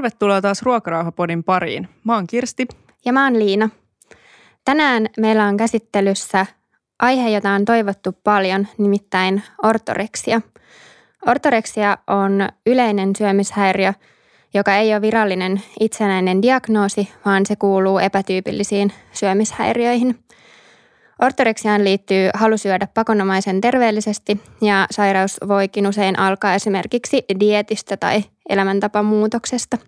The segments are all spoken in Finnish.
Tervetuloa taas Ruokarauhapodin pariin. Mä oon Kirsti. Ja mä oon Liina. Tänään meillä on käsittelyssä aihe, jota on toivottu paljon, nimittäin ortoreksia. Ortoreksia on yleinen syömishäiriö, joka ei ole virallinen itsenäinen diagnoosi, vaan se kuuluu epätyypillisiin syömishäiriöihin. Ortoreksiaan liittyy halu syödä pakonomaisen terveellisesti ja sairaus voikin usein alkaa esimerkiksi dietistä tai elämäntapamuutoksesta.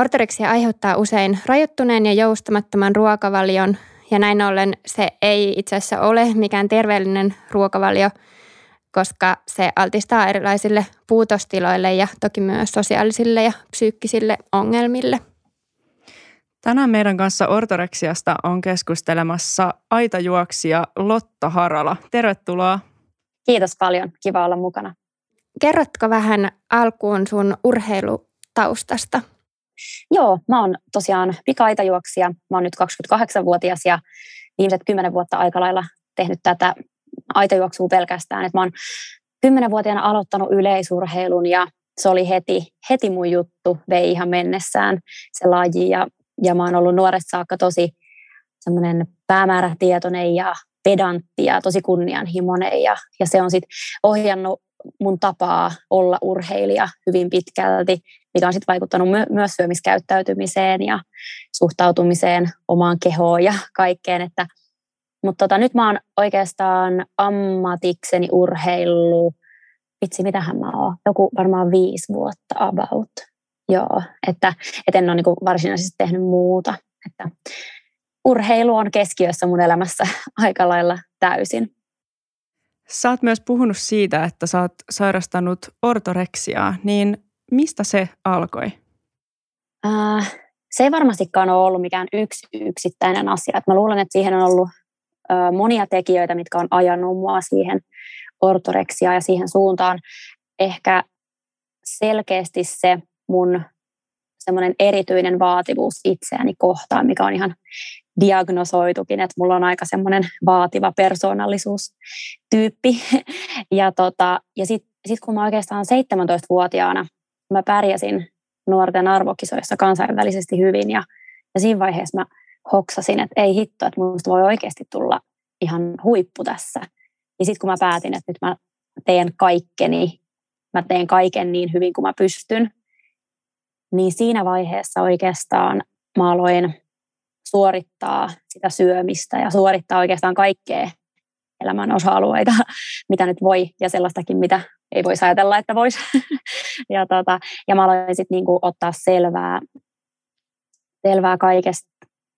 Ortoreksia aiheuttaa usein rajoittuneen ja joustamattoman ruokavalion ja näin ollen se ei itse asiassa ole mikään terveellinen ruokavalio, koska se altistaa erilaisille puutostiloille ja toki myös sosiaalisille ja psyykkisille ongelmille. Tänään meidän kanssa ortoreksiasta on keskustelemassa aitajuoksija Lotta Harala. Tervetuloa. Kiitos paljon, kiva olla mukana. Kerrotko vähän alkuun sun urheilutaustasta? Joo, mä oon tosiaan pika-aitajuoksija. Mä oon nyt 28-vuotias ja viimeiset 10 vuotta aika lailla tehnyt tätä aitajuoksua pelkästään. Et mä oon 10-vuotiaana aloittanut yleisurheilun ja se oli heti, heti mun juttu, vei ihan mennessään se laji ja, ja mä oon ollut nuoresta saakka tosi semmoinen päämäärätietoinen ja pedantti ja tosi kunnianhimoinen ja, ja se on sitten ohjannut mun tapaa olla urheilija hyvin pitkälti, mikä on sitten vaikuttanut my- myös syömiskäyttäytymiseen ja suhtautumiseen omaan kehoon ja kaikkeen. Että, mutta tota, nyt mä oon oikeastaan ammatikseni urheilu, vitsi mitähän mä oon, joku varmaan viisi vuotta about. Joo, että, että en ole niin varsinaisesti tehnyt muuta. Että urheilu on keskiössä mun elämässä aika lailla täysin. Sä oot myös puhunut siitä, että sä oot sairastanut ortoreksiaa, niin mistä se alkoi? Äh, se ei varmastikaan ole ollut mikään yksi yksittäinen asia. mä luulen, että siihen on ollut äh, monia tekijöitä, mitkä on ajanut mua siihen ortoreksiaan ja siihen suuntaan. Ehkä selkeästi se mun semmoinen erityinen vaativuus itseäni kohtaan, mikä on ihan diagnosoitukin, että mulla on aika semmoinen vaativa persoonallisuustyyppi. Ja, tota, ja sitten sit kun mä oikeastaan 17-vuotiaana mä pärjäsin nuorten arvokisoissa kansainvälisesti hyvin ja, ja siinä vaiheessa mä hoksasin, että ei hitto, että musta voi oikeasti tulla ihan huippu tässä. Ja sitten kun mä päätin, että nyt mä teen kaikkeni, mä teen kaiken niin hyvin kuin mä pystyn, niin siinä vaiheessa oikeastaan mä aloin suorittaa sitä syömistä ja suorittaa oikeastaan kaikkea elämän osa-alueita, mitä nyt voi ja sellaistakin, mitä ei voisi ajatella, että voisi. ja, tota, ja mä aloin sitten niinku ottaa selvää, selvää kaikesta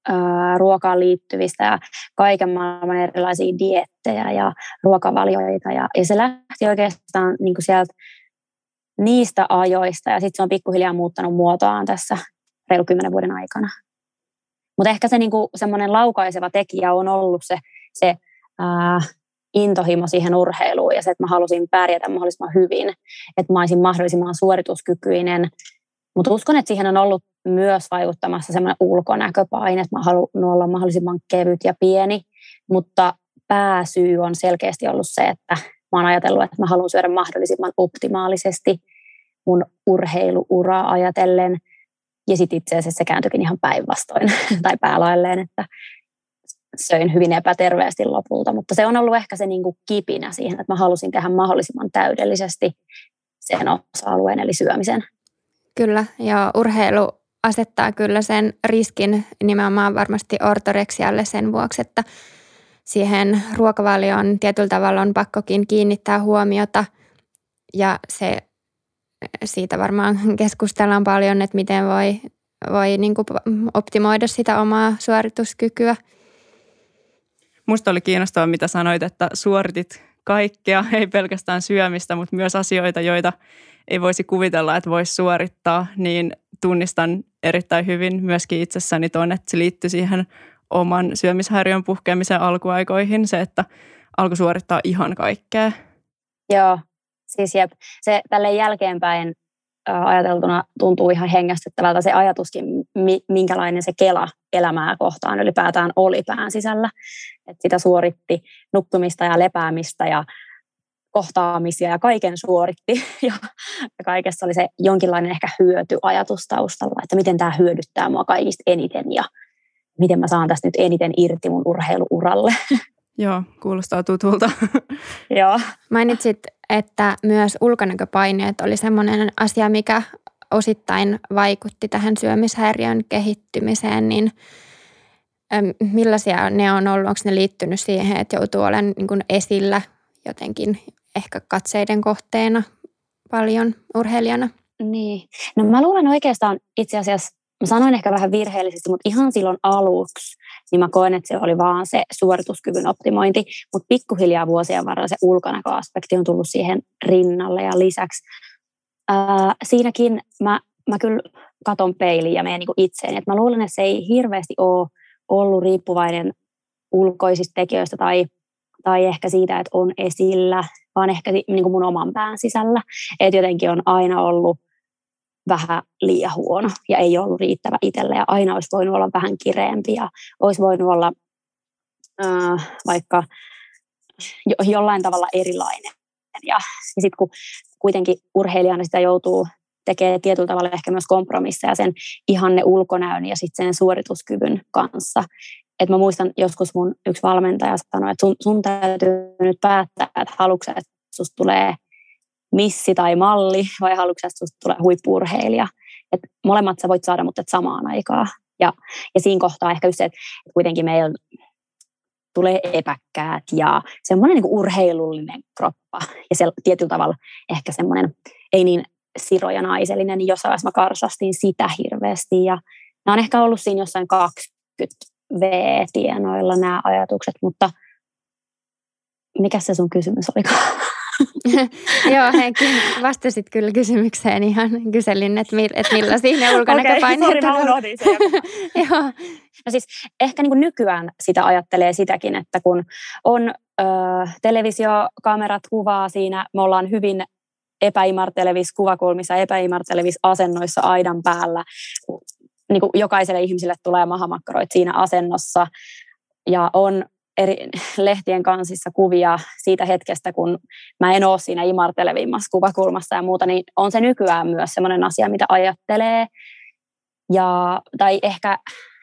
ää, ruokaan liittyvistä ja kaiken maailman erilaisia diettejä ja ruokavalioita. Ja, ja se lähti oikeastaan niinku sieltä niistä ajoista ja sitten se on pikkuhiljaa muuttanut muotoaan tässä reilu kymmenen vuoden aikana. Mutta ehkä se niinku, semmoinen laukaiseva tekijä on ollut se, se ää, intohimo siihen urheiluun ja se, että mä halusin pärjätä mahdollisimman hyvin, että mä olisin mahdollisimman suorituskykyinen. Mutta uskon, että siihen on ollut myös vaikuttamassa semmoinen ulkonäköpaine, että mä haluan olla mahdollisimman kevyt ja pieni, mutta pääsyy on selkeästi ollut se, että mä oon ajatellut, että mä haluan syödä mahdollisimman optimaalisesti mun urheiluuraa ajatellen – ja sitten itse asiassa se kääntyikin ihan päinvastoin tai päälailleen, että söin hyvin epäterveesti lopulta. Mutta se on ollut ehkä se niin kuin kipinä siihen, että mä halusin tehdä mahdollisimman täydellisesti sen osa-alueen, eli syömisen. Kyllä, ja urheilu asettaa kyllä sen riskin nimenomaan varmasti ortoreksialle sen vuoksi, että siihen ruokavalioon tietyllä tavalla on pakkokin kiinnittää huomiota ja se siitä varmaan keskustellaan paljon, että miten voi, voi niin kuin optimoida sitä omaa suorituskykyä. Musta oli kiinnostavaa, mitä sanoit, että suoritit kaikkea, ei pelkästään syömistä, mutta myös asioita, joita ei voisi kuvitella, että voisi suorittaa, niin tunnistan erittäin hyvin myöskin itsessäni tuon, että se liittyy siihen oman syömishäiriön puhkeamisen alkuaikoihin, se, että alkoi suorittaa ihan kaikkea. Joo, Siis jep, se tälle jälkeenpäin ajateltuna tuntuu ihan hengästyttävältä se ajatuskin, minkälainen se kela elämää kohtaan ylipäätään oli pään sisällä. Et sitä suoritti nukkumista ja lepäämistä ja kohtaamisia ja kaiken suoritti. Ja, kaikessa oli se jonkinlainen ehkä hyötyajatus taustalla, että miten tämä hyödyttää mua kaikista eniten ja miten mä saan tästä nyt eniten irti mun urheiluuralle. Joo, kuulostaa tutulta. Joo. Mainitsit, että myös ulkonäköpaineet oli sellainen asia, mikä osittain vaikutti tähän syömishäiriön kehittymiseen, niin millaisia ne on ollut? Onko ne liittynyt siihen, että joutuu olemaan niin esillä jotenkin ehkä katseiden kohteena paljon urheilijana? Niin. No mä luulen oikeastaan itse asiassa, mä sanoin ehkä vähän virheellisesti, mutta ihan silloin aluksi, niin mä koen, että se oli vaan se suorituskyvyn optimointi, mutta pikkuhiljaa vuosien varrella se ulkonäköaspekti on tullut siihen rinnalle ja lisäksi ää, siinäkin mä, mä kyllä katon peiliin ja menen niin itseeni, että mä luulen, että se ei hirveästi ole ollut riippuvainen ulkoisista tekijöistä tai tai ehkä siitä, että on esillä, vaan ehkä niin kuin mun oman pään sisällä. Että jotenkin on aina ollut vähän liian huono ja ei ollut riittävä itselle ja aina olisi voinut olla vähän kireempi ja olisi voinut olla äh, vaikka jo, jollain tavalla erilainen. Ja, ja sitten kun kuitenkin urheilijana sitä joutuu tekemään tietyllä tavalla ehkä myös kompromisseja sen ihanne ulkonäön ja sitten sen suorituskyvyn kanssa, että mä muistan joskus mun yksi valmentaja sanoi, että sun, sun täytyy nyt päättää, että haluatko että susta tulee missi tai malli vai haluatko susta tulee huippurheilija. Että molemmat sä voit saada, mutta et samaan aikaan. Ja, ja siinä kohtaa ehkä just se, että kuitenkin meillä tulee epäkkäät ja semmoinen niin urheilullinen kroppa ja se tietyllä tavalla ehkä semmoinen ei niin siro ja naisellinen, niin jossain vaiheessa mä karsastin sitä hirveästi ja nämä on ehkä ollut siinä jossain 20 V-tienoilla nämä ajatukset, mutta mikä se sun kysymys oli? Joo, Heikki, vastasit kyllä kysymykseen ihan. Kyselin, että, mi, että millaisia ne ulkonäköpaineet okay, sorry, Joo. No siis ehkä niin kuin nykyään sitä ajattelee sitäkin, että kun on ö, televisiokamerat kuvaa siinä, me ollaan hyvin epäimartelevissa kuvakulmissa, epäimartelevissa asennoissa aidan päällä niin kuin jokaiselle ihmiselle tulee mahamakkaroit siinä asennossa. Ja on eri lehtien kansissa kuvia siitä hetkestä, kun mä en ole siinä imartelevimmassa kuvakulmassa ja muuta, niin on se nykyään myös sellainen asia, mitä ajattelee. Ja, tai ehkä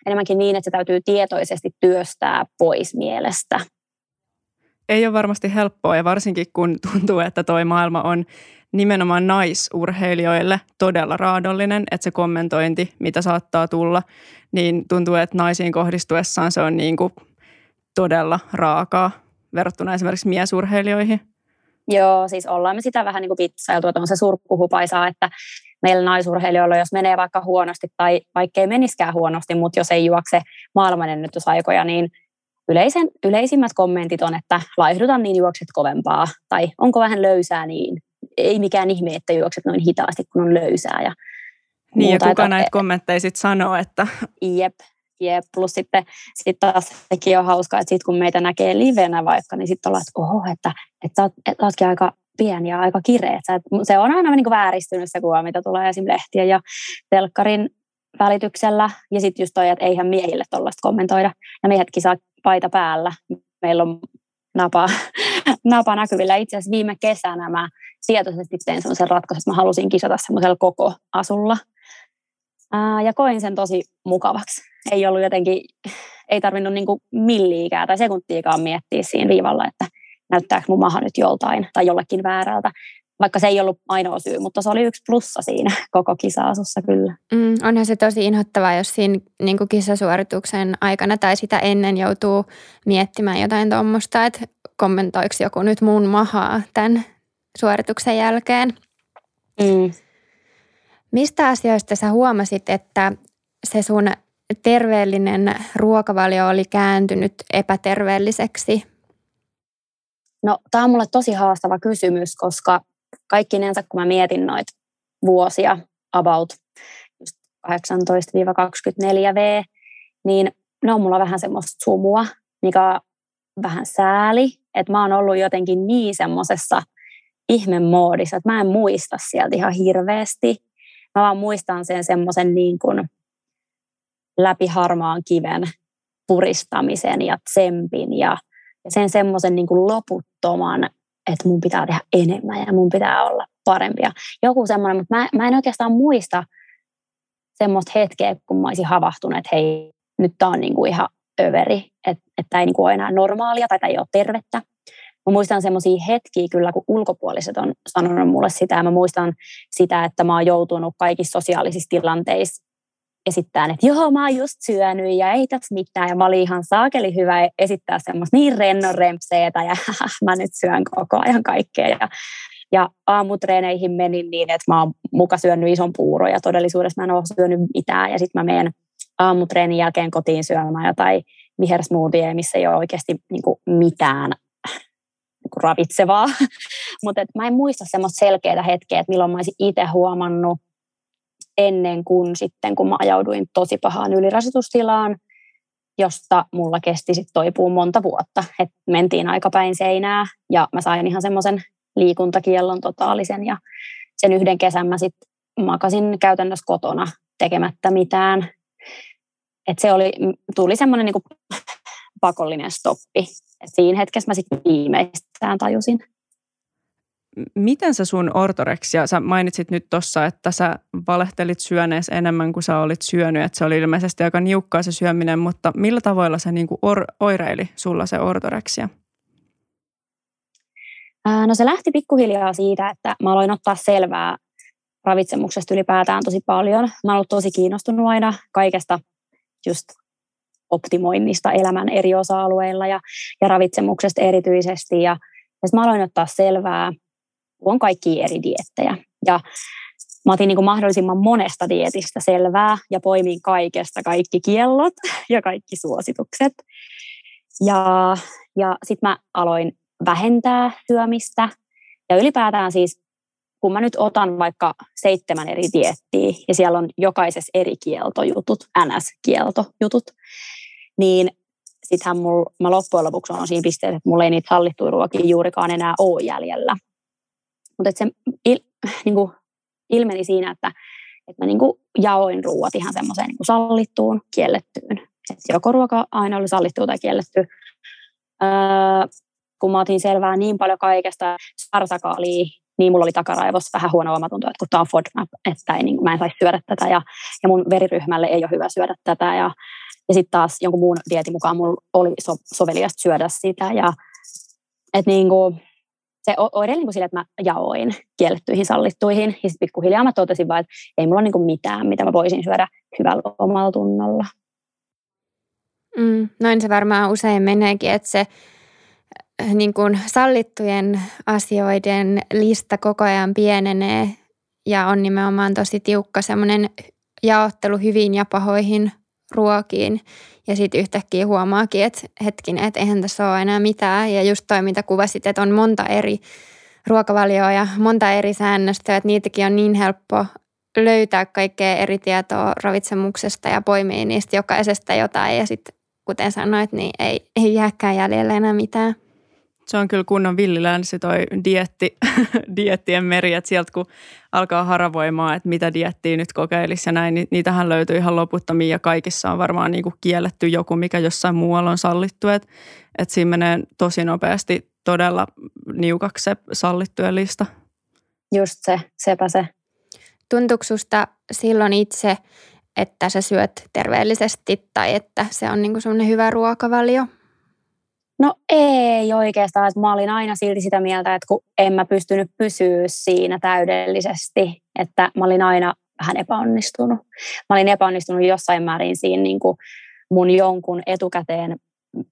enemmänkin niin, että se täytyy tietoisesti työstää pois mielestä. Ei ole varmasti helppoa ja varsinkin kun tuntuu, että toi maailma on nimenomaan naisurheilijoille todella raadollinen, että se kommentointi, mitä saattaa tulla, niin tuntuu, että naisiin kohdistuessaan se on niin kuin todella raakaa verrattuna esimerkiksi miesurheilijoihin. Joo, siis ollaan me sitä vähän niin kuin on se surkkuhupaisaa, että meillä naisurheilijoilla, jos menee vaikka huonosti tai vaikka ei meniskään huonosti, mutta jos ei juokse maailmanennätysaikoja, niin yleisen, yleisimmät kommentit on, että laihduta niin juokset kovempaa tai onko vähän löysää niin ei mikään ihme, että juokset noin hitaasti, kun on löysää. Ja niin, muuta, ja kuka että, näitä kommentteja sitten sanoo, että... Jep, jep. Plus sitten sit taas sekin on hauskaa, että sit kun meitä näkee livenä vaikka, niin sitten ollaan, että oho, että, että sä, ootkin aika pieni ja aika kireä. Se on aina niin kuin vääristynyt se kuva, mitä tulee esim. lehtien ja telkkarin välityksellä. Ja sitten just toi, että eihän miehille tuollaista kommentoida. Ja miehetkin saa paita päällä. Meillä on napa, napa näkyvillä. Itse asiassa viime kesänä mä tietoisesti tein sellaisen ratkaisun, että mä halusin kisata semmoisella koko asulla. Ää, ja koin sen tosi mukavaksi. Ei ollut jotenkin, ei tarvinnut niinku milliikään tai sekuntiikaan miettiä siinä viivalla, että näyttääkö mun maha nyt joltain tai jollekin väärältä. Vaikka se ei ollut ainoa syy, mutta se oli yksi plussa siinä koko kisa-asussa kyllä. Mm, onhan se tosi inhottavaa, jos siinä niin kisasuorituksen aikana tai sitä ennen joutuu miettimään jotain tuommoista, että kommentoiko joku nyt mun mahaa tämän suorituksen jälkeen. Mm. Mistä asioista sä huomasit, että se sun terveellinen ruokavalio oli kääntynyt epäterveelliseksi? No, tämä on mulle tosi haastava kysymys, koska kaikkinensa kun mä mietin noita vuosia about just 18-24V, niin ne on mulla vähän semmoista sumua, mikä on vähän sääli, että mä oon ollut jotenkin niin semmoisessa – ihmemoodissa, että mä en muista sieltä ihan hirveästi. Mä vaan muistan sen semmoisen niin kuin läpi harmaan kiven puristamisen ja tsempin ja, ja sen semmoisen niin kuin loputtoman että mun pitää tehdä enemmän ja mun pitää olla parempia. Joku semmoinen, mutta mä, mä en oikeastaan muista semmoista hetkeä, kun mä olisin havahtunut, että hei, nyt tää on niinku ihan överi, että, että ei niinku ole enää normaalia tai tämä ei ole tervettä. Mä muistan semmoisia hetkiä kyllä, kun ulkopuoliset on sanonut mulle sitä. Ja mä muistan sitä, että mä oon joutunut kaikissa sosiaalisissa tilanteissa esittämään, että joo, mä oon just syönyt ja ei tässä mitään. Ja mä olin ihan saakeli hyvä esittää semmoista niin rennon rempseetä ja mä nyt syön koko ajan kaikkea. Ja, ja aamutreeneihin menin niin, että mä oon muka syönyt ison puuron ja todellisuudessa mä en ole syönyt mitään. Ja sitten mä menen aamutreenin jälkeen kotiin syömään jotain vihersmoothie, missä ei ole oikeasti niin mitään ravitsevaa. Mutta mä en muista semmoista selkeää hetkeä, että milloin mä olisin itse huomannut ennen kuin sitten, kun mä ajauduin tosi pahaan ylirasitustilaan, josta mulla kesti sitten toipuu monta vuotta. Et mentiin aika päin seinää ja mä sain ihan semmoisen liikuntakiellon totaalisen ja sen yhden kesän mä sitten makasin käytännössä kotona tekemättä mitään. Et se oli, tuli semmoinen niinku pakollinen stoppi. Et siinä hetkessä mä sitten viimeistään tajusin. Miten se sun ortoreksia, sä mainitsit nyt tuossa, että sä valehtelit syöneessä enemmän kuin sä olit syönyt, että se oli ilmeisesti aika niukkaa se syöminen, mutta millä tavoilla se niinku or, oireili sulla se ortoreksia? No se lähti pikkuhiljaa siitä, että mä aloin ottaa selvää ravitsemuksesta ylipäätään tosi paljon. Mä oon ollut tosi kiinnostunut aina kaikesta just optimoinnista elämän eri osa-alueilla ja, ja ravitsemuksesta erityisesti. Ja, ja mä aloin ottaa selvää, kun on kaikki eri diettejä. Ja mä otin niin mahdollisimman monesta dietistä selvää ja poimin kaikesta kaikki kiellot ja kaikki suositukset. Ja, ja sitten mä aloin vähentää syömistä. Ja ylipäätään siis, kun mä nyt otan vaikka seitsemän eri diettiä ja siellä on jokaisessa eri kieltojutut, NS-kieltojutut, niin sittenhän mulla, mä loppujen lopuksi on siinä pisteessä, että mulla ei niitä sallittuja ruokia juurikaan enää ole jäljellä. Mutta se il, niin kuin ilmeni siinä, että, että mä niin kuin jaoin ruoat ihan semmoiseen niin sallittuun, kiellettyyn. Että joko ruoka aina oli sallittu tai kielletty. Öö, kun mä otin selvää niin paljon kaikesta sarsakaalia, niin mulla oli takaraivossa vähän huono omatunto, että kun tämä on FODMAP, että ei, niin, mä en saisi syödä tätä ja, ja mun veriryhmälle ei ole hyvä syödä tätä ja, ja sitten taas jonkun muun dietin mukaan mulla oli so, soveliasta syödä sitä ja että niin kuin, se oireili niin sille, että mä jaoin kiellettyihin sallittuihin ja sitten pikkuhiljaa mä totesin vaan, että ei mulla ole niin mitään, mitä mä voisin syödä hyvällä omalla tunnolla. Mm, noin se varmaan usein meneekin, että se niin kuin sallittujen asioiden lista koko ajan pienenee ja on nimenomaan tosi tiukka semmoinen jaottelu hyvin ja pahoihin ruokiin. Ja sitten yhtäkkiä huomaakin, että hetkinen, että eihän tässä ole enää mitään. Ja just toi, mitä kuvasit, että on monta eri ruokavalioa ja monta eri säännöstöä, että niitäkin on niin helppo löytää kaikkea eri tietoa ravitsemuksesta ja poimia niistä jokaisesta jotain. Ja sitten kuten sanoit, niin ei, ei jääkään jäljellä enää mitään. Se on kyllä kunnon villilänsi toi dietti, diettien meri, että sieltä kun alkaa haravoimaan, että mitä diettiä nyt kokeilisi ja näin, niin niitähän löytyy ihan loputtomia ja kaikissa on varmaan niin kuin kielletty joku, mikä jossain muualla on sallittu, että, että siinä menee tosi nopeasti todella niukaksi se sallittujen lista. Just se, sepä se. Tuntuuko susta silloin itse, että sä syöt terveellisesti tai että se on niin kuin hyvä ruokavalio? No ei oikeastaan, mä olin aina silti sitä mieltä, että kun en mä pystynyt pysyä siinä täydellisesti, että mä olin aina vähän epäonnistunut. Mä olin epäonnistunut jossain määrin siinä niin kuin mun jonkun etukäteen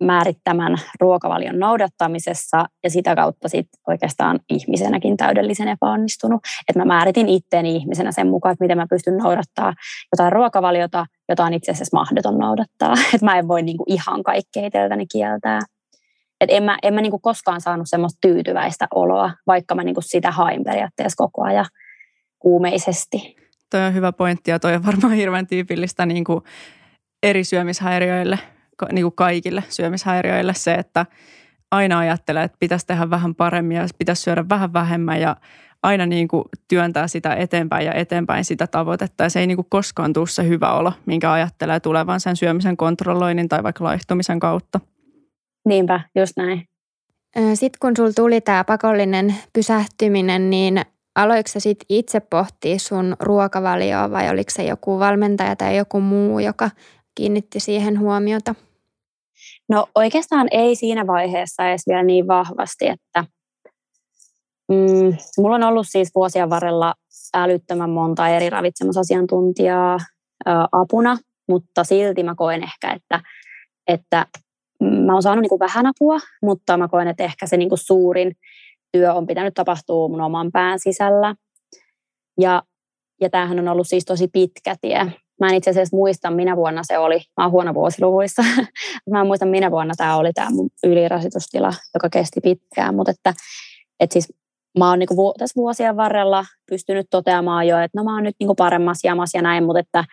määrittämän ruokavalion noudattamisessa ja sitä kautta sit oikeastaan ihmisenäkin täydellisen epäonnistunut. Että mä määritin itteeni ihmisenä sen mukaan, että miten mä pystyn noudattaa jotain ruokavaliota, jota on itse asiassa mahdoton noudattaa. Että mä en voi niinku ihan kaikkea itseltäni kieltää. Et en mä, en mä niinku koskaan saanut semmoista tyytyväistä oloa, vaikka mä niinku sitä hain periaatteessa koko ajan kuumeisesti. Toi on hyvä pointti ja toi on varmaan hirveän tyypillistä niinku eri syömishäiriöille, niinku kaikille syömishäiriöille se, että aina ajattelee, että pitäisi tehdä vähän paremmin ja pitäisi syödä vähän vähemmän ja aina niin kuin työntää sitä eteenpäin ja eteenpäin sitä tavoitetta. Ja se ei niin kuin koskaan tule se hyvä olo, minkä ajattelee tulevan sen syömisen kontrolloinnin tai vaikka laihtumisen kautta. Niinpä, just näin. sitten kun sulla tuli tämä pakollinen pysähtyminen, niin aloitko sä sit itse pohtia sun ruokavalioa vai oliko se joku valmentaja tai joku muu, joka kiinnitti siihen huomiota? No oikeastaan ei siinä vaiheessa edes vielä niin vahvasti, että mm, mulla on ollut siis vuosien varrella älyttömän monta eri ravitsemusasiantuntijaa ä, apuna, mutta silti mä koen ehkä, että, että mä oon saanut niin vähän apua, mutta mä koen, että ehkä se niin suurin työ on pitänyt tapahtua mun oman pään sisällä. Ja, ja tämähän on ollut siis tosi pitkä tie. Mä en itse asiassa muista, minä vuonna se oli. Mä oon huono vuosiluvuissa. mä en muista, minä vuonna tämä oli tämä mun ylirasitustila, joka kesti pitkään. Mutta että, että siis mä oon niinku tässä vuosien varrella pystynyt toteamaan jo, että no mä oon nyt niinku paremmassa jamassa ja näin, mutta että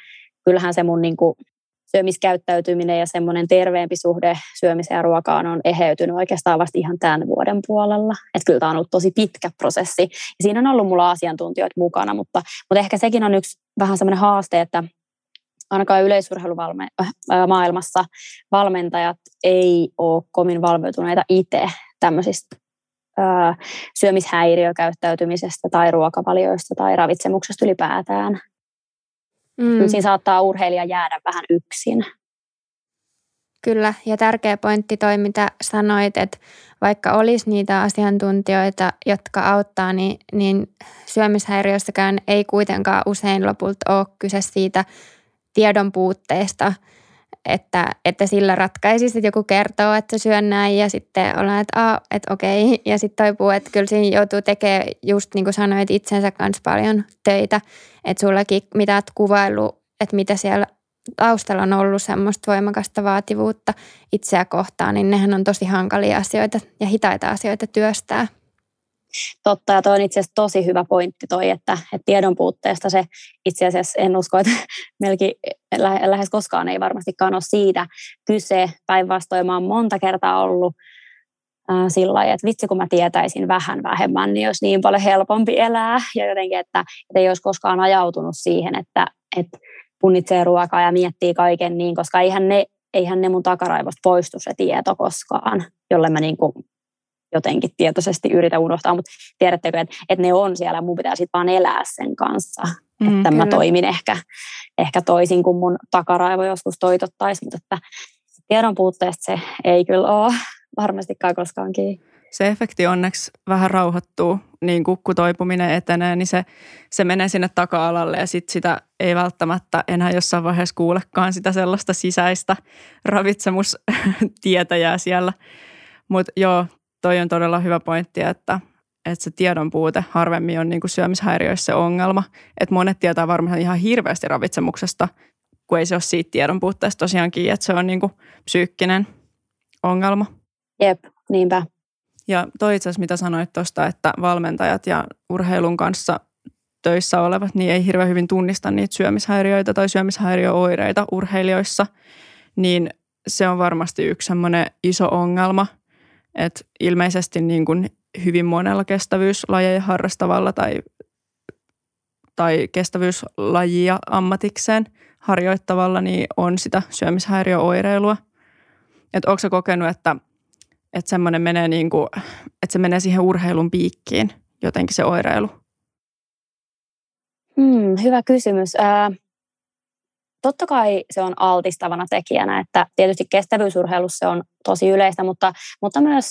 kyllähän se mun niinku syömiskäyttäytyminen ja semmoinen terveempi suhde syömiseen ja ruokaan on eheytynyt oikeastaan vasta ihan tämän vuoden puolella. Että kyllä tämä on ollut tosi pitkä prosessi. Ja siinä on ollut mulla asiantuntijoita mukana, mutta, mutta ehkä sekin on yksi vähän semmoinen haaste, että ainakaan yleisurheilumaailmassa valmentajat ei ole kovin valveutuneita itse tämmöisistä syömishäiriökäyttäytymisestä tai ruokavalioista tai ravitsemuksesta ylipäätään. Mm. Siinä saattaa urheilija jäädä vähän yksin. Kyllä, ja tärkeä pointti toi, mitä sanoit, että vaikka olisi niitä asiantuntijoita, jotka auttaa, niin, niin syömishäiriössäkään ei kuitenkaan usein lopulta ole kyse siitä tiedon puutteesta, että, että sillä ratkaisisi, että joku kertoo, että syön näin ja sitten ollaan, että, että okei. Ja sitten toipuu, että kyllä siinä joutuu tekemään just niin kuin sanoit itsensä kanssa paljon töitä. Että sullakin mitä olet kuvailu, että mitä siellä taustalla on ollut semmoista voimakasta vaativuutta itseä kohtaan, niin nehän on tosi hankalia asioita ja hitaita asioita työstää. Totta, ja toi on itse asiassa tosi hyvä pointti toi, että, että tiedon puutteesta se itse asiassa en usko, että melkein lähes koskaan ei varmastikaan ole siitä kyse. Päinvastoin mä oon monta kertaa ollut äh, sillä lailla, että vitsi kun mä tietäisin vähän vähemmän, niin olisi niin paljon helpompi elää. Ja jotenkin, että, että ei olisi koskaan ajautunut siihen, että, että punnitsee ruokaa ja miettii kaiken niin, koska eihän ne, eihän ne mun takaraivosta poistu se tieto koskaan, jolle mä niin kuin jotenkin tietoisesti yritä unohtaa, mutta tiedättekö, että, että ne on siellä, mun pitää sitten vaan elää sen kanssa, mm, että kyllä. mä toimin ehkä, ehkä toisin kuin mun takaraivo joskus toitottaisi, mutta että tiedon puutteesta se ei kyllä ole varmastikaan koskaan kiinni se efekti onneksi vähän rauhoittuu, niin kun toipuminen etenee, niin se, se menee sinne taka-alalle ja sit sitä ei välttämättä enää jossain vaiheessa kuulekaan sitä sellaista sisäistä ravitsemustietäjää siellä. Mutta joo, toi on todella hyvä pointti, että, että se tiedon puute harvemmin on niin kuin syömishäiriöissä ongelma. Että monet tietää varmaan ihan hirveästi ravitsemuksesta, kun ei se ole siitä tiedon puutteesta tosiaankin, että se on niin kuin psyykkinen ongelma. Jep, niinpä. Ja toi itse asiassa, mitä sanoit tuosta, että valmentajat ja urheilun kanssa töissä olevat, niin ei hirveän hyvin tunnista niitä syömishäiriöitä tai syömishäiriöoireita urheilijoissa, niin se on varmasti yksi semmoinen iso ongelma – että ilmeisesti niin kuin hyvin monella kestävyyslajeja harrastavalla tai, tai kestävyyslajia ammatikseen harjoittavalla niin on sitä syömishäiriöoireilua. Että onko kokenut, että, että semmoinen menee niin kuin, että se menee siihen urheilun piikkiin jotenkin se oireilu? Hmm, hyvä kysymys. Ää, totta kai se on altistavana tekijänä, että tietysti kestävyysurheilussa se on tosi yleistä, mutta, mutta myös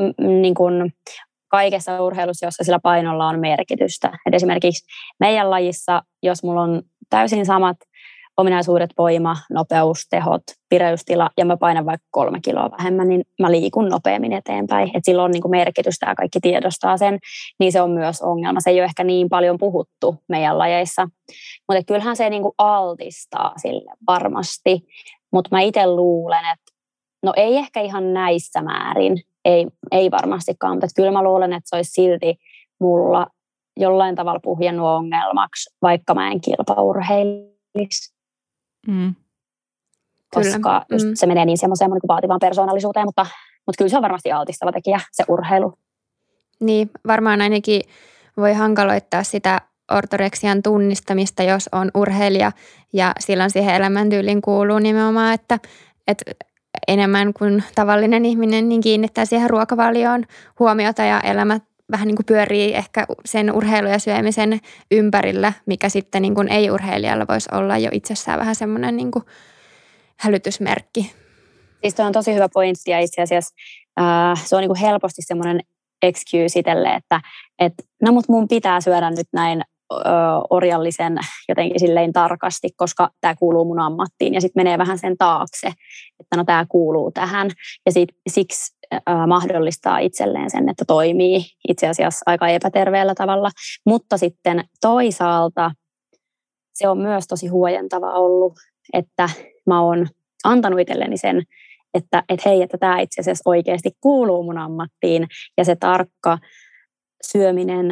mm, niin kuin kaikessa urheilussa, jossa sillä painolla on merkitystä. Et esimerkiksi meidän lajissa, jos mulla on täysin samat ominaisuudet, voima, nopeus, tehot, pireystila ja mä painan vaikka kolme kiloa vähemmän, niin mä liikun nopeammin eteenpäin. Et sillä on niin kuin merkitystä ja kaikki tiedostaa sen, niin se on myös ongelma. Se ei ole ehkä niin paljon puhuttu meidän lajeissa, mutta kyllähän se niin altistaa sille varmasti. Mutta mä itse luulen, että no ei ehkä ihan näissä määrin, ei, ei varmastikaan, mutta kyllä mä luulen, että se olisi silti mulla jollain tavalla puhjennut ongelmaksi, vaikka mä en kilpaurheilisi. Mm. Koska kyllä. Mm. se menee niin semmoiseen niin vaativaan persoonallisuuteen, mutta, mutta kyllä se on varmasti altistava tekijä, se urheilu. Niin, varmaan ainakin voi hankaloittaa sitä ortoreksian tunnistamista, jos on urheilija ja silloin siihen elämäntyyliin kuuluu nimenomaan, että, että enemmän kuin tavallinen ihminen, niin kiinnittää siihen ruokavalioon huomiota ja elämä vähän niin kuin pyörii ehkä sen urheilu- ja syömisen ympärillä, mikä sitten niin kuin ei-urheilijalla voisi olla jo itsessään vähän semmoinen niin kuin hälytysmerkki. Siis on tosi hyvä pointti ja itse asiassa äh, se on niin kuin helposti semmoinen excuse itselle, että et, no mut mun pitää syödä nyt näin orjallisen jotenkin silleen tarkasti, koska tämä kuuluu mun ammattiin ja sitten menee vähän sen taakse, että no tämä kuuluu tähän. Ja sit, siksi mahdollistaa itselleen sen, että toimii itse asiassa aika epäterveellä tavalla, mutta sitten toisaalta se on myös tosi huojentava ollut, että mä oon antanut itselleni sen, että et hei, että tämä itse asiassa oikeasti kuuluu mun ammattiin. Ja se tarkka syöminen,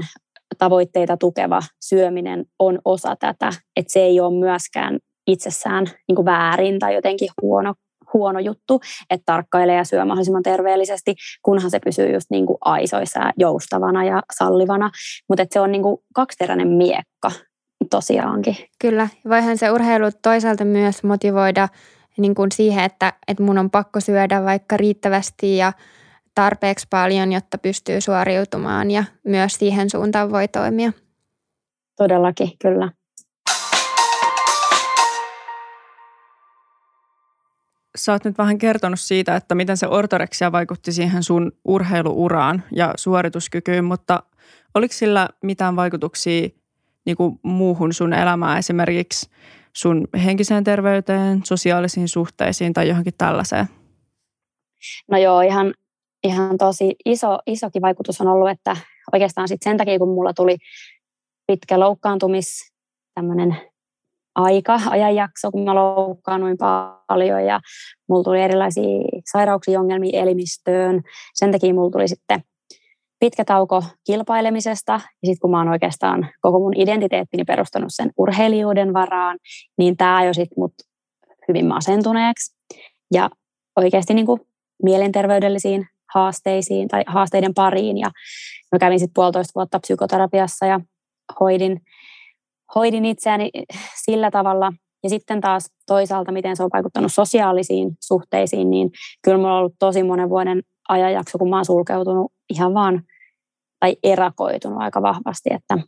tavoitteita tukeva syöminen on osa tätä, että se ei ole myöskään itsessään niin kuin väärin tai jotenkin huono, huono juttu, että tarkkailee ja syö mahdollisimman terveellisesti, kunhan se pysyy just niin kuin aisoissa ja joustavana ja sallivana. Mutta se on niin kuin kaksiteräinen miekka tosiaankin. Kyllä, voihan se urheilu toisaalta myös motivoida niin kuin siihen, että, että mun on pakko syödä vaikka riittävästi ja tarpeeksi paljon, jotta pystyy suoriutumaan ja myös siihen suuntaan voi toimia. Todellakin, kyllä. Sä oot nyt vähän kertonut siitä, että miten se ortoreksia vaikutti siihen sun urheiluuraan ja suorituskykyyn, mutta oliko sillä mitään vaikutuksia niin kuin muuhun sun elämään, esimerkiksi sun henkiseen terveyteen, sosiaalisiin suhteisiin tai johonkin tällaiseen? No joo, ihan, ihan tosi iso, isokin vaikutus on ollut, että oikeastaan sit sen takia, kun mulla tuli pitkä loukkaantumis tämmöinen aika, ajanjakso, kun mä loukkaannuin paljon ja mulla tuli erilaisia sairauksia, ongelmia elimistöön. Sen takia mulla tuli sitten pitkä tauko kilpailemisesta ja sitten kun mä oon oikeastaan koko mun identiteettini perustanut sen urheilijuuden varaan, niin tämä jo sitten mut hyvin masentuneeksi ja oikeasti niin kuin mielenterveydellisiin haasteisiin tai haasteiden pariin. Ja mä kävin sitten puolitoista vuotta psykoterapiassa ja hoidin, hoidin itseäni sillä tavalla. Ja sitten taas toisaalta, miten se on vaikuttanut sosiaalisiin suhteisiin, niin kyllä mulla on ollut tosi monen vuoden ajanjakso, kun mä oon sulkeutunut ihan vaan tai erakoitunut aika vahvasti, että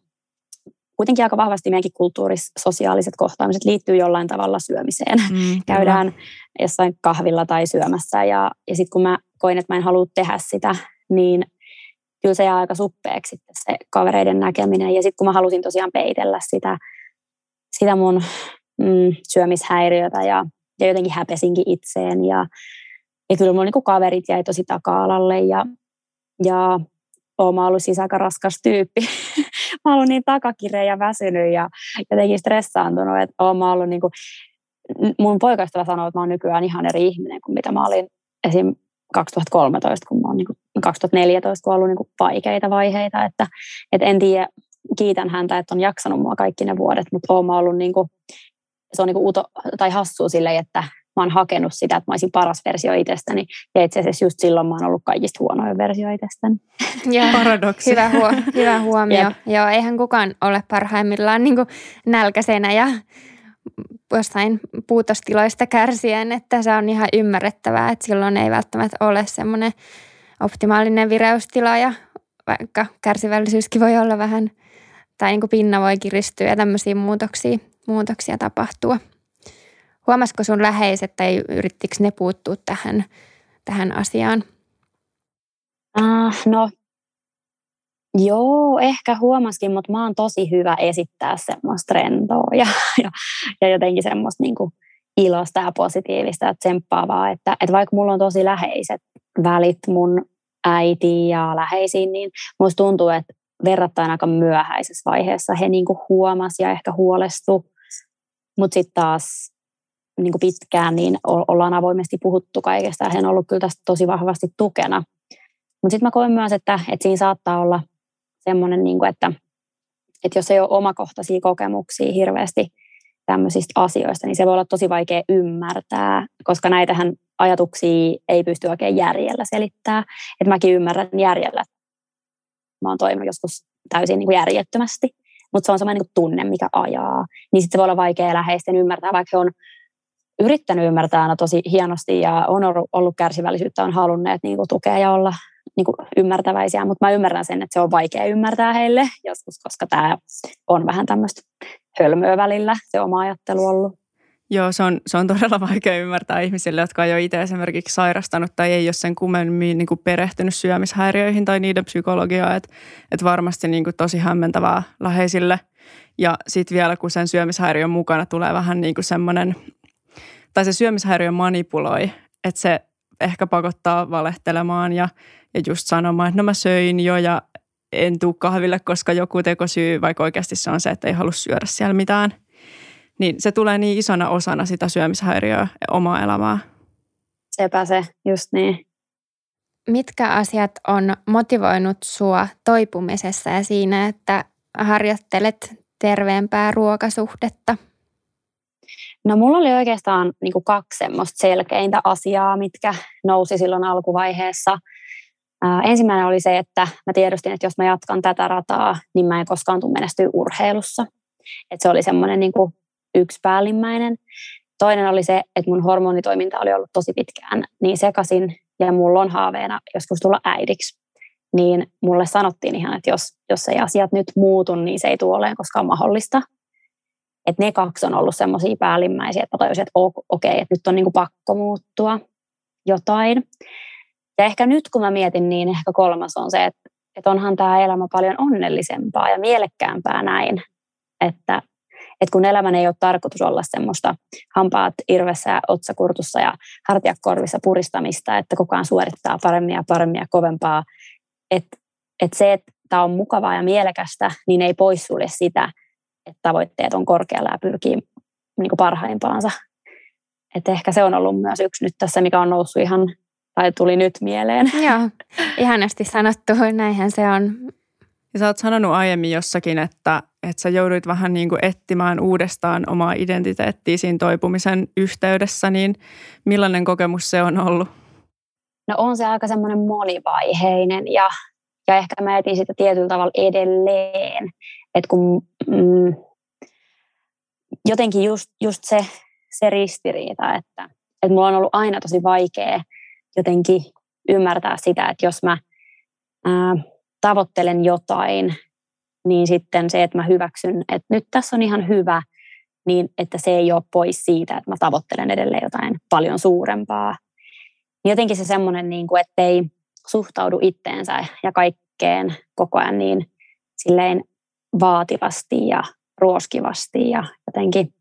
kuitenkin aika vahvasti meidänkin kulttuuris sosiaaliset kohtaamiset liittyy jollain tavalla syömiseen. Mm, Käydään jossain kahvilla tai syömässä ja, ja sitten kun mä koin, että mä en halua tehdä sitä, niin kyllä se jää aika suppeeksi se kavereiden näkeminen. Ja sitten kun mä halusin tosiaan peitellä sitä, sitä mun mm, syömishäiriötä ja, ja jotenkin häpesinkin itseen ja, ja kyllä mun niin kaverit jäi tosi taka-alalle ja, ja oon ollut siis aika raskas tyyppi. mä oon niin takakireä ja väsynyt ja jotenkin stressaantunut, että oon mä ollut niin kuin, mun poikaystävä sanoo, että mä oon nykyään ihan eri ihminen kuin mitä mä olin esim. 2013, kun mä oon niin kuin, 2014, kun on ollut niin kuin vaikeita vaiheita, että, että en tiedä, kiitän häntä, että on jaksanut mua kaikki ne vuodet, mutta oon mä ollut niin kuin, se on niin kuin uto, tai hassua silleen, että mä oon hakenut sitä, että mä olisin paras versio itsestäni. Ja itse asiassa just silloin mä oon ollut kaikista huonoin versio itsestäni. Paradoksi. Hyvä, huo, hyvä huomio. Jep. Joo, eihän kukaan ole parhaimmillaan niin nälkäisenä ja jostain puutostiloista kärsien, että se on ihan ymmärrettävää, että silloin ei välttämättä ole semmoinen optimaalinen vireystila ja vaikka kärsivällisyyskin voi olla vähän, tai niin kuin pinna voi kiristyä ja tämmöisiä muutoksia, muutoksia tapahtua. Huomasiko sun läheiset tai yrittikö ne puuttua tähän, tähän asiaan? Uh, no, joo, ehkä huomaskin, mutta mä oon tosi hyvä esittää semmoista rentoa ja, ja, ja jotenkin semmoista niin kuin ilosta ja positiivista ja tsemppaavaa, että, että vaikka mulla on tosi läheiset välit mun äitiin ja läheisiin, niin musta tuntuu, että verrattain aika myöhäisessä vaiheessa he niin kuin huomas ja ehkä huolestu, mutta sitten taas niin kuin pitkään, niin ollaan avoimesti puhuttu kaikesta ja hän on ollut kyllä tästä tosi vahvasti tukena. Mutta sitten mä koen myös, että, että siinä saattaa olla semmoinen, niin kuin, että, että jos ei ole omakohtaisia kokemuksia hirveästi tämmöisistä asioista, niin se voi olla tosi vaikea ymmärtää, koska näitähän ajatuksia ei pysty oikein järjellä selittämään. Että mäkin ymmärrän järjellä. Mä oon toiminut joskus täysin niin kuin järjettömästi, mutta se on semmoinen niin tunne, mikä ajaa. Niin sitten se voi olla vaikea läheisten ymmärtää, vaikka he on yrittänyt ymmärtää aina tosi hienosti ja on ollut kärsivällisyyttä, on halunneet niin kuin, tukea ja olla niin kuin, ymmärtäväisiä, mutta mä ymmärrän sen, että se on vaikea ymmärtää heille joskus, koska tämä on vähän tämmöistä hölmöä välillä se oma ajattelu ollut. Joo, se on, se on todella vaikea ymmärtää ihmisille, jotka ei ole itse esimerkiksi sairastanut tai ei ole sen kummemmin niin kuin perehtynyt syömishäiriöihin tai niiden psykologiaa. Että et varmasti niin kuin tosi hämmentävää läheisille. Ja sitten vielä, kun sen syömishäiriön mukana tulee vähän niin kuin semmoinen, tai se syömishäiriö manipuloi, että se ehkä pakottaa valehtelemaan ja, ja just sanomaan, että no mä söin jo ja en tuu kahville, koska joku tekosyy, vaikka oikeasti se on se, että ei halua syödä siellä mitään – niin se tulee niin isona osana sitä syömishäiriöä ja omaa elämää. Sepä se, just niin. Mitkä asiat on motivoinut sua toipumisessa ja siinä, että harjoittelet terveempää ruokasuhdetta? No mulla oli oikeastaan niin kuin kaksi semmoista selkeintä asiaa, mitkä nousi silloin alkuvaiheessa. Ää, ensimmäinen oli se, että mä tiedostin, että jos mä jatkan tätä rataa, niin mä en koskaan tule menestyä urheilussa. Et se oli semmoinen niin yksi päällimmäinen. Toinen oli se, että mun hormonitoiminta oli ollut tosi pitkään niin sekasin ja mulla on haaveena joskus tulla äidiksi. Niin mulle sanottiin ihan, että jos, jos ei asiat nyt muutu, niin se ei tule koskaan mahdollista. Että ne kaksi on ollut semmoisia päällimmäisiä, että tajusin, että okei, okay, että nyt on niinku pakko muuttua jotain. Ja ehkä nyt kun mä mietin, niin ehkä kolmas on se, että, että onhan tämä elämä paljon onnellisempaa ja mielekkäämpää näin, että että kun elämän ei ole tarkoitus olla semmoista hampaat irvessä otsakurtussa ja hartiakorvissa puristamista, että koko ajan suorittaa paremmin ja paremmin ja kovempaa. Että et se, että tämä on mukavaa ja mielekästä, niin ei poissulje sitä, että tavoitteet on korkealla ja pyrkii niin kuin parhaimpaansa. Et ehkä se on ollut myös yksi nyt tässä, mikä on noussut ihan, tai tuli nyt mieleen. Joo, ihanasti sanottu, näinhän se on. Ja sä oot sanonut aiemmin jossakin, että, että sä jouduit vähän niin kuin etsimään uudestaan omaa identiteettiä siinä toipumisen yhteydessä, niin millainen kokemus se on ollut? No on se aika semmoinen monivaiheinen ja, ja ehkä mä etin sitä tietyllä tavalla edelleen. Että kun mm, jotenkin just, just se, se ristiriita, että, että mulla on ollut aina tosi vaikea jotenkin ymmärtää sitä, että jos mä ää, tavoittelen jotain, niin sitten se, että mä hyväksyn, että nyt tässä on ihan hyvä, niin että se ei ole pois siitä, että mä tavoittelen edelleen jotain paljon suurempaa. Jotenkin se semmoinen, niin kuin, että ei suhtaudu itteensä ja kaikkeen koko ajan niin silleen vaativasti ja ruoskivasti ja jotenkin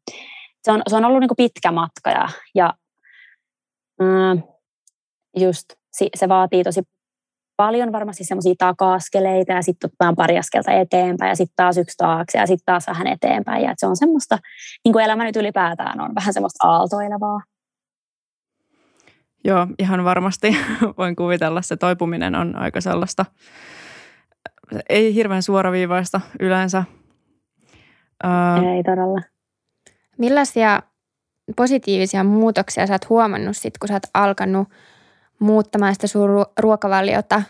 se on, se on ollut niin kuin pitkä matka ja, ja mm, just se vaatii tosi paljon varmasti semmoisia taka-askeleita ja sitten otetaan pari askelta eteenpäin ja sitten taas yksi taakse ja sitten taas vähän eteenpäin. Ja se on semmoista, niin kuin elämä nyt ylipäätään on, vähän semmoista aaltoilevaa. Joo, ihan varmasti voin kuvitella. Se toipuminen on aika sellaista, ei hirveän suoraviivaista yleensä. Ei todella. Millaisia positiivisia muutoksia sä oot huomannut sit, kun sä oot alkanut – muuttamaan sitä sun ruokavaliota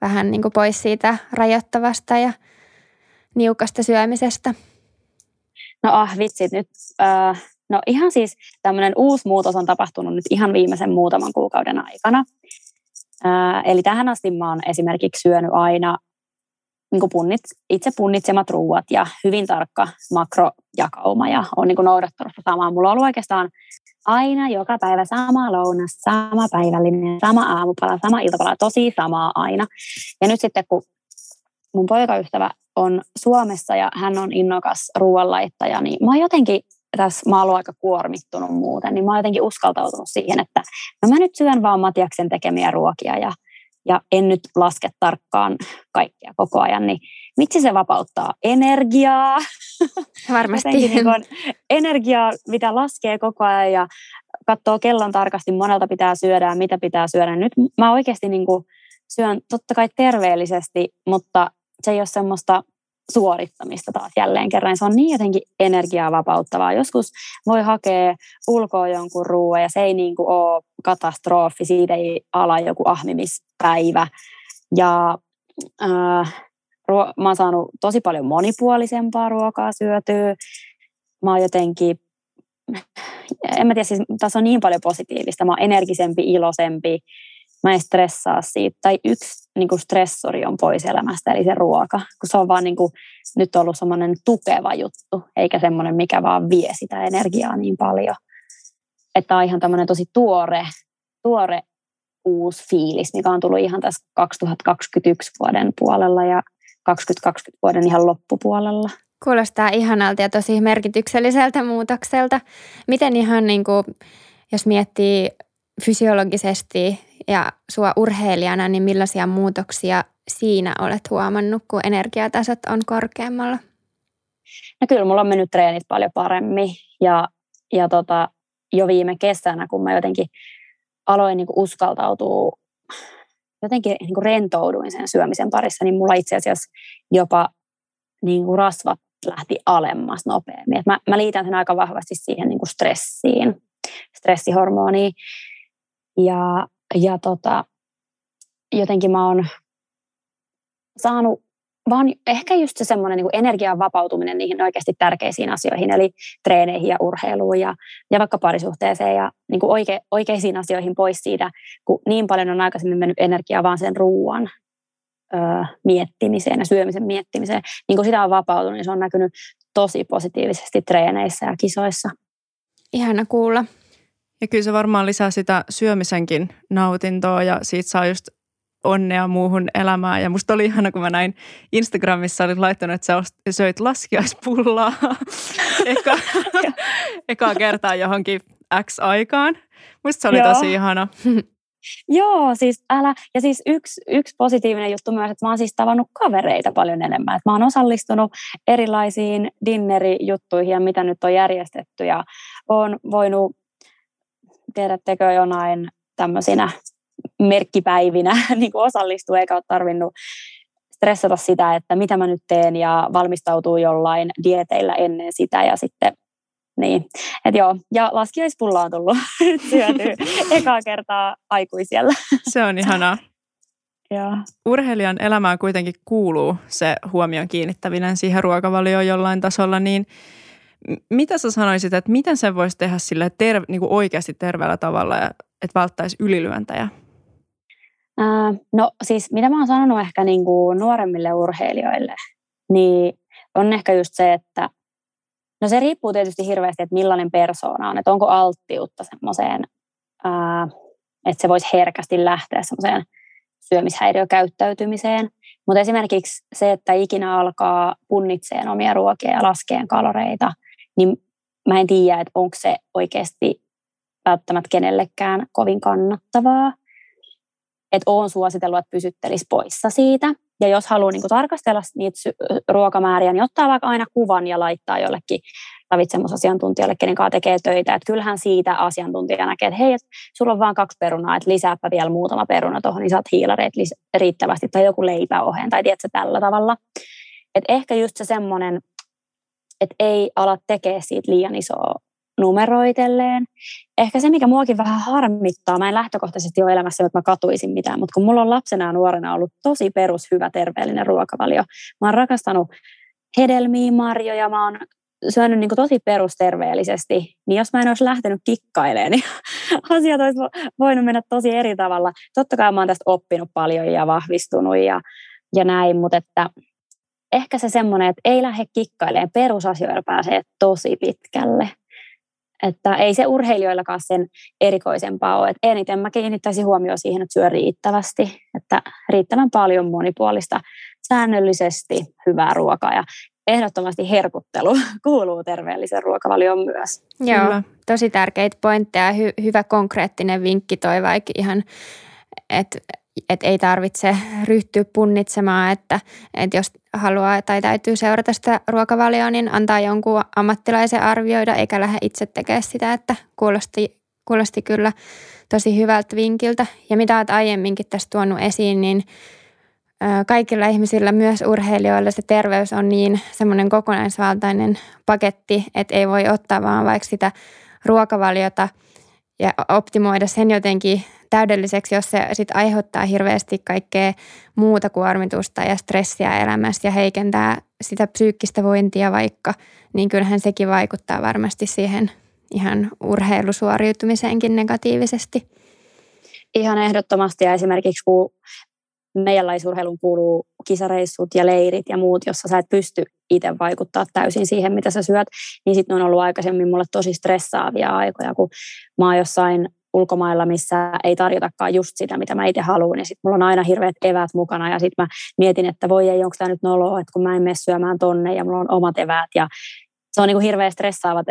vähän niin kuin pois siitä rajoittavasta ja niukasta syömisestä? No ah, vitsit nyt. Äh, no ihan siis tämmöinen uusi muutos on tapahtunut nyt ihan viimeisen muutaman kuukauden aikana. Äh, eli tähän asti mä oon esimerkiksi syönyt aina niin punnit, itse punnitsemat ruuat ja hyvin tarkka makrojakauma ja on niin noudattanut samaa. Mulla on ollut oikeastaan aina joka päivä sama lounas, sama päivällinen, sama aamupala, sama iltapala, tosi samaa aina. Ja nyt sitten kun mun poikaystävä on Suomessa ja hän on innokas ruoanlaittaja, niin mä oon jotenkin tässä, mä oon aika kuormittunut muuten, niin mä oon jotenkin uskaltautunut siihen, että no mä nyt syön vaan Matiaksen tekemiä ruokia ja, ja en nyt laske tarkkaan kaikkea koko ajan, niin miksi se vapauttaa energiaa. Varmasti. niin kuin energiaa, mitä laskee koko ajan ja katsoo kellon tarkasti, monelta pitää syödä ja mitä pitää syödä. Nyt mä oikeasti niin syön totta kai terveellisesti, mutta se ei ole semmoista suorittamista taas jälleen kerran. Se on niin jotenkin energiaa vapauttavaa. Joskus voi hakea ulkoa jonkun ruoan ja se ei niin kuin ole katastrofi, siitä ei ala joku ahmimispäivä. Ja äh, mä oon saanut tosi paljon monipuolisempaa ruokaa syötyä. Mä oon jotenkin en mä tiedä, siis tässä on niin paljon positiivista. Mä oon energisempi, iloisempi, mä en stressaa siitä. Tai yksi niin kuin stressori on pois elämästä, eli se ruoka. Kun se on vaan niin kuin, nyt ollut semmoinen tukeva juttu, eikä semmoinen, mikä vaan vie sitä energiaa niin paljon. Että on ihan tämmöinen tosi tuore, tuore uusi fiilis, mikä on tullut ihan tässä 2021 vuoden puolella ja 2020 vuoden ihan loppupuolella. Kuulostaa ihanalta ja tosi merkitykselliseltä muutokselta. Miten ihan niin kuin, jos miettii fysiologisesti ja sua urheilijana, niin millaisia muutoksia siinä olet huomannut, kun energiatasot on korkeammalla? No kyllä, mulla on mennyt treenit paljon paremmin ja, ja tota, jo viime kesänä, kun mä jotenkin aloin niin uskaltautua, jotenkin niin rentouduin sen syömisen parissa, niin mulla itse asiassa jopa niin rasvat lähti alemmas nopeammin. Et mä, mä liitän sen aika vahvasti siihen niin kuin stressiin, stressihormoniin. Ja tota, jotenkin mä oon saanut vaan ehkä just se semmoinen niin energian vapautuminen niihin oikeasti tärkeisiin asioihin, eli treeneihin ja urheiluun ja, ja vaikka parisuhteeseen ja niin kuin oike, oikeisiin asioihin pois siitä, kun niin paljon on aikaisemmin mennyt energiaa vaan sen ruoan miettimiseen ja syömisen miettimiseen. Niin kun sitä on vapautunut, niin se on näkynyt tosi positiivisesti treeneissä ja kisoissa. Ihana kuulla. Ja kyllä se varmaan lisää sitä syömisenkin nautintoa ja siitä saa just onnea muuhun elämään. Ja musta oli ihana, kun mä näin Instagramissa olit laittanut, että sä söit laskiaispullaa eka, ekaa kertaa johonkin X aikaan. Musta se oli Joo. tosi ihana. Joo, siis älä. Ja siis yksi, yksi positiivinen juttu myös, että mä oon siis tavannut kavereita paljon enemmän. Että mä oon osallistunut erilaisiin dinnerijuttuihin ja mitä nyt on järjestetty. Ja oon voinut, tiedättekö, jonain tämmöisinä merkkipäivinä niin kuin osallistua, eikä ole tarvinnut stressata sitä, että mitä mä nyt teen ja valmistautuu jollain dieteillä ennen sitä ja sitten niin, että joo, ja laskiaispulla on tullut syöty ekaa kertaa aikuisella. Se on ihanaa. Joo. Urheilijan elämään kuitenkin kuuluu se huomion kiinnittäminen siihen ruokavalioon jollain tasolla, niin mitä sä sanoisit, että miten sen voisi tehdä sille terve, niin kuin oikeasti terveellä tavalla, että välttäisi ylilyöntejä? no siis mitä mä oon sanonut ehkä niin kuin nuoremmille urheilijoille, niin on ehkä just se, että no se riippuu tietysti hirveästi, että millainen persoona on, että onko alttiutta semmoiseen, että se voisi herkästi lähteä semmoiseen syömishäiriökäyttäytymiseen. Mutta esimerkiksi se, että ikinä alkaa punnitseen omia ruokia ja laskeen kaloreita, niin mä en tiedä, että onko se oikeasti välttämättä kenellekään kovin kannattavaa että olen suositellut, että pysyttelisi poissa siitä. Ja jos haluaa niin tarkastella niitä ruokamääriä, niin ottaa vaikka aina kuvan ja laittaa jollekin ravitsemusasiantuntijalle, kenen kanssa tekee töitä. Että kyllähän siitä asiantuntija näkee, että hei, että sulla on vain kaksi perunaa, että lisääpä vielä muutama peruna tuohon, niin saat hiilareet riittävästi tai joku leipäoheen tai tiedätkö tällä tavalla. Että ehkä just se semmoinen, että ei ala tekee siitä liian isoa numeroitelleen. Ehkä se, mikä muakin vähän harmittaa, mä en lähtökohtaisesti ole elämässä, että mä katuisin mitään, mutta kun mulla on lapsena ja nuorena ollut tosi perushyvä terveellinen ruokavalio. Mä oon rakastanut hedelmiä, marjoja, mä oon syönyt niin tosi perusterveellisesti, niin jos mä en olisi lähtenyt kikkailemaan, niin asiat olisi voinut mennä tosi eri tavalla. Totta kai mä oon tästä oppinut paljon ja vahvistunut ja, ja näin, mutta että ehkä se semmoinen, että ei lähde kikkailemaan, perusasioilla pääsee tosi pitkälle. Että ei se urheilijoillakaan sen erikoisempaa ole. Että eniten mä kiinnittäisin huomioon siihen, että syö riittävästi, että riittävän paljon monipuolista, säännöllisesti hyvää ruokaa ja ehdottomasti herkuttelu kuuluu terveellisen ruokavalioon myös. Joo, Kyllä. tosi tärkeitä pointteja. Hy- hyvä konkreettinen vinkki toi vaikka ihan, että et ei tarvitse ryhtyä punnitsemaan, että, että jos haluaa tai täytyy seurata sitä ruokavalioa, niin antaa jonkun ammattilaisen arvioida, eikä lähde itse tekemään sitä, että kuulosti, kuulosti kyllä tosi hyvältä vinkiltä. Ja mitä olet aiemminkin tässä tuonut esiin, niin kaikilla ihmisillä, myös urheilijoilla, se terveys on niin semmoinen kokonaisvaltainen paketti, että ei voi ottaa vaan vaikka sitä ruokavaliota ja optimoida sen jotenkin täydelliseksi, jos se sit aiheuttaa hirveästi kaikkea muuta kuormitusta ja stressiä elämässä ja heikentää sitä psyykkistä vointia vaikka, niin kyllähän sekin vaikuttaa varmasti siihen ihan urheilusuoriutumiseenkin negatiivisesti? Ihan ehdottomasti ja esimerkiksi kun meidän laisurheiluun kuuluu kisareissut ja leirit ja muut, jossa sä et pysty itse vaikuttaa täysin siihen, mitä sä syöt, niin sitten on ollut aikaisemmin mulle tosi stressaavia aikoja, kun mä oon jossain ulkomailla, missä ei tarjotakaan just sitä, mitä mä itse haluan. Ja sitten mulla on aina hirveät eväät mukana ja sitten mä mietin, että voi ei, onko tämä nyt noloa, että kun mä en mene syömään tonne ja mulla on omat eväät. Ja se on niin kuin hirveän stressaava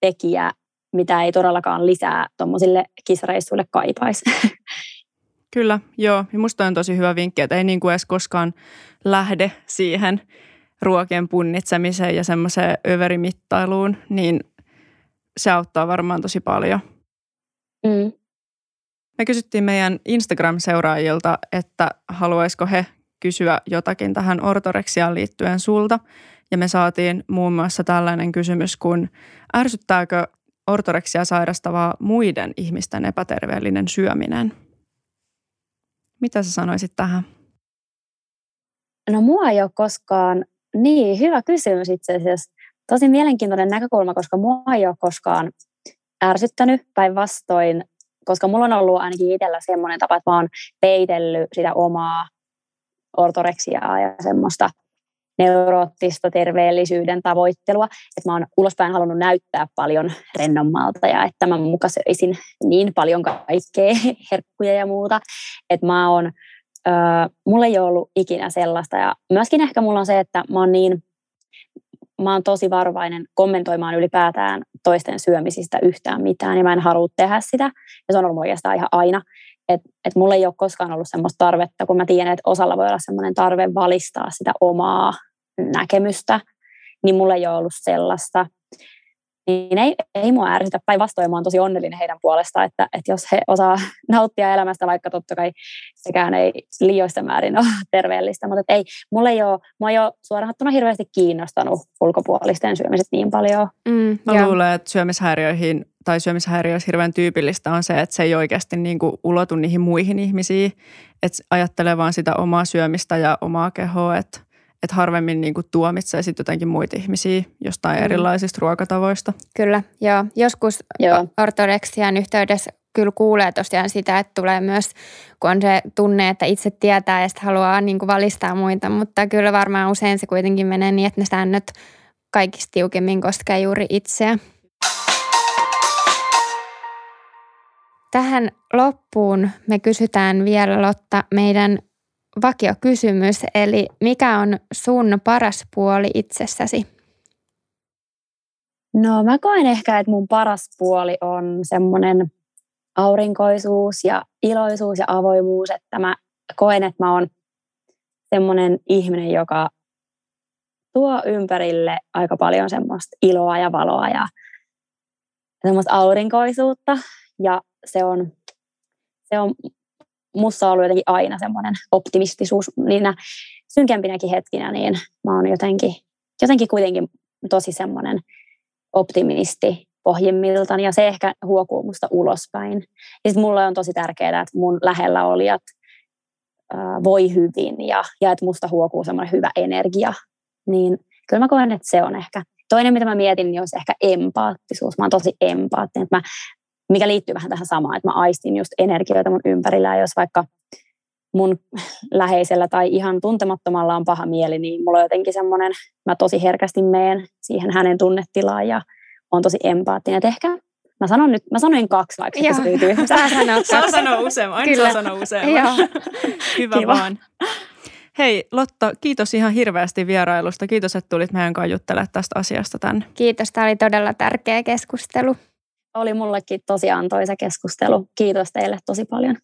tekijä, mitä ei todellakaan lisää tuommoisille kisareissuille kaipaisi. Kyllä, joo. Ja musta on tosi hyvä vinkki, että ei niin kuin edes koskaan lähde siihen ruokien punnitsemiseen ja semmoiseen överimittailuun, niin se auttaa varmaan tosi paljon. Mm. Me kysyttiin meidän Instagram-seuraajilta, että haluaisiko he kysyä jotakin tähän ortoreksiaan liittyen sulta. Ja me saatiin muun muassa tällainen kysymys kuin, ärsyttääkö ortoreksia sairastavaa muiden ihmisten epäterveellinen syöminen? Mitä sä sanoisit tähän? No mua ei ole koskaan, niin hyvä kysymys itse asiassa. Tosi mielenkiintoinen näkökulma, koska mua ei ole koskaan ärsyttänyt päinvastoin, koska mulla on ollut ainakin itsellä semmoinen tapa, että mä oon peitellyt sitä omaa ortoreksiaa ja semmoista neuroottista terveellisyyden tavoittelua, että mä oon ulospäin halunnut näyttää paljon rennommalta ja että mä muka söisin niin paljon kaikkea herkkuja ja muuta, että mä oon, äh, mulla ei ole ollut ikinä sellaista. Ja myöskin ehkä mulla on se, että mä oon niin mä oon tosi varovainen kommentoimaan ylipäätään toisten syömisistä yhtään mitään ja mä en halua tehdä sitä. Ja se on ollut oikeastaan ihan aina. Että et mulla ei ole koskaan ollut semmoista tarvetta, kun mä tiedän, että osalla voi olla semmoinen tarve valistaa sitä omaa näkemystä, niin mulla ei ole ollut sellaista niin ei, ei mua ärsytä. Päinvastoin mä oon tosi onnellinen heidän puolestaan, että, että jos he osaa nauttia elämästä, vaikka totta kai sekään ei liioista määrin ole terveellistä, mutta ei, mulle ei ole, mä ei ole suoraan hirveästi kiinnostanut ulkopuolisten syömiset niin paljon. Mm, mä ja. luulen, että syömishäiriöihin tai syömishäiriöissä hirveän tyypillistä on se, että se ei oikeasti niin kuin ulotu niihin muihin ihmisiin, että ajattelee vaan sitä omaa syömistä ja omaa kehoa, että että harvemmin niin kuin tuomitsee sitten jotenkin muita ihmisiä jostain mm. erilaisista ruokatavoista. Kyllä, joo. Joskus joo. ortoreksian yhteydessä kyllä kuulee tosiaan sitä, että tulee myös, kun on se tunne, että itse tietää ja sitten haluaa niin kuin valistaa muita, mutta kyllä varmaan usein se kuitenkin menee niin, että ne säännöt kaikista tiukemmin koskee juuri itseä. Tähän loppuun me kysytään vielä Lotta meidän vakiokysymys, eli mikä on sun paras puoli itsessäsi? No mä koen ehkä, että mun paras puoli on semmoinen aurinkoisuus ja iloisuus ja avoimuus, että mä koen, että mä oon semmoinen ihminen, joka tuo ympärille aika paljon semmoista iloa ja valoa ja semmoista aurinkoisuutta ja se on, se on musta on ollut jotenkin aina semmoinen optimistisuus niinä synkempinäkin hetkinä, niin mä oon jotenkin, jotenkin kuitenkin tosi semmoinen optimisti pohjimmiltaan ja se ehkä huokuu musta ulospäin. Ja sitten mulle on tosi tärkeää, että mun lähellä olijat voi hyvin ja, ja että musta huokuu semmoinen hyvä energia. Niin kyllä mä koen, että se on ehkä. Toinen, mitä mä mietin, niin olisi ehkä empaattisuus. Mä oon tosi empaattinen. Mä mikä liittyy vähän tähän samaan, että mä aistin just energioita mun ympärillä, ja jos vaikka mun läheisellä tai ihan tuntemattomalla on paha mieli, niin mulla on jotenkin semmoinen, mä tosi herkästi meen siihen hänen tunnetilaan ja on tosi empaattinen. Että ehkä Mä sanon nyt, mä sanoin kaksi, vaikka Joo. se tyytyy. Saa sanoa Saa sanoa useamman, aina Kyllä. saa sanoa useamman. Hyvä Kiva. vaan. Hei Lotta, kiitos ihan hirveästi vierailusta. Kiitos, että tulit meidän kanssa juttelemaan tästä asiasta tänne. Kiitos, tämä oli todella tärkeä keskustelu. Oli mullekin tosi antoisa keskustelu. Kiitos teille tosi paljon.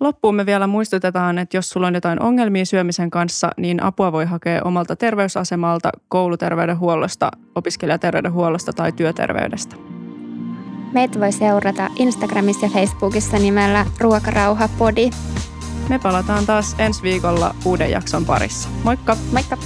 Loppuun me vielä muistutetaan, että jos sulla on jotain ongelmia syömisen kanssa, niin apua voi hakea omalta terveysasemalta, kouluterveydenhuollosta, opiskelijaterveydenhuollosta tai työterveydestä. Meitä voi seurata Instagramissa ja Facebookissa nimellä Ruokarauha-podi. Me palataan taas ensi viikolla uuden jakson parissa. Moikka! Moikka!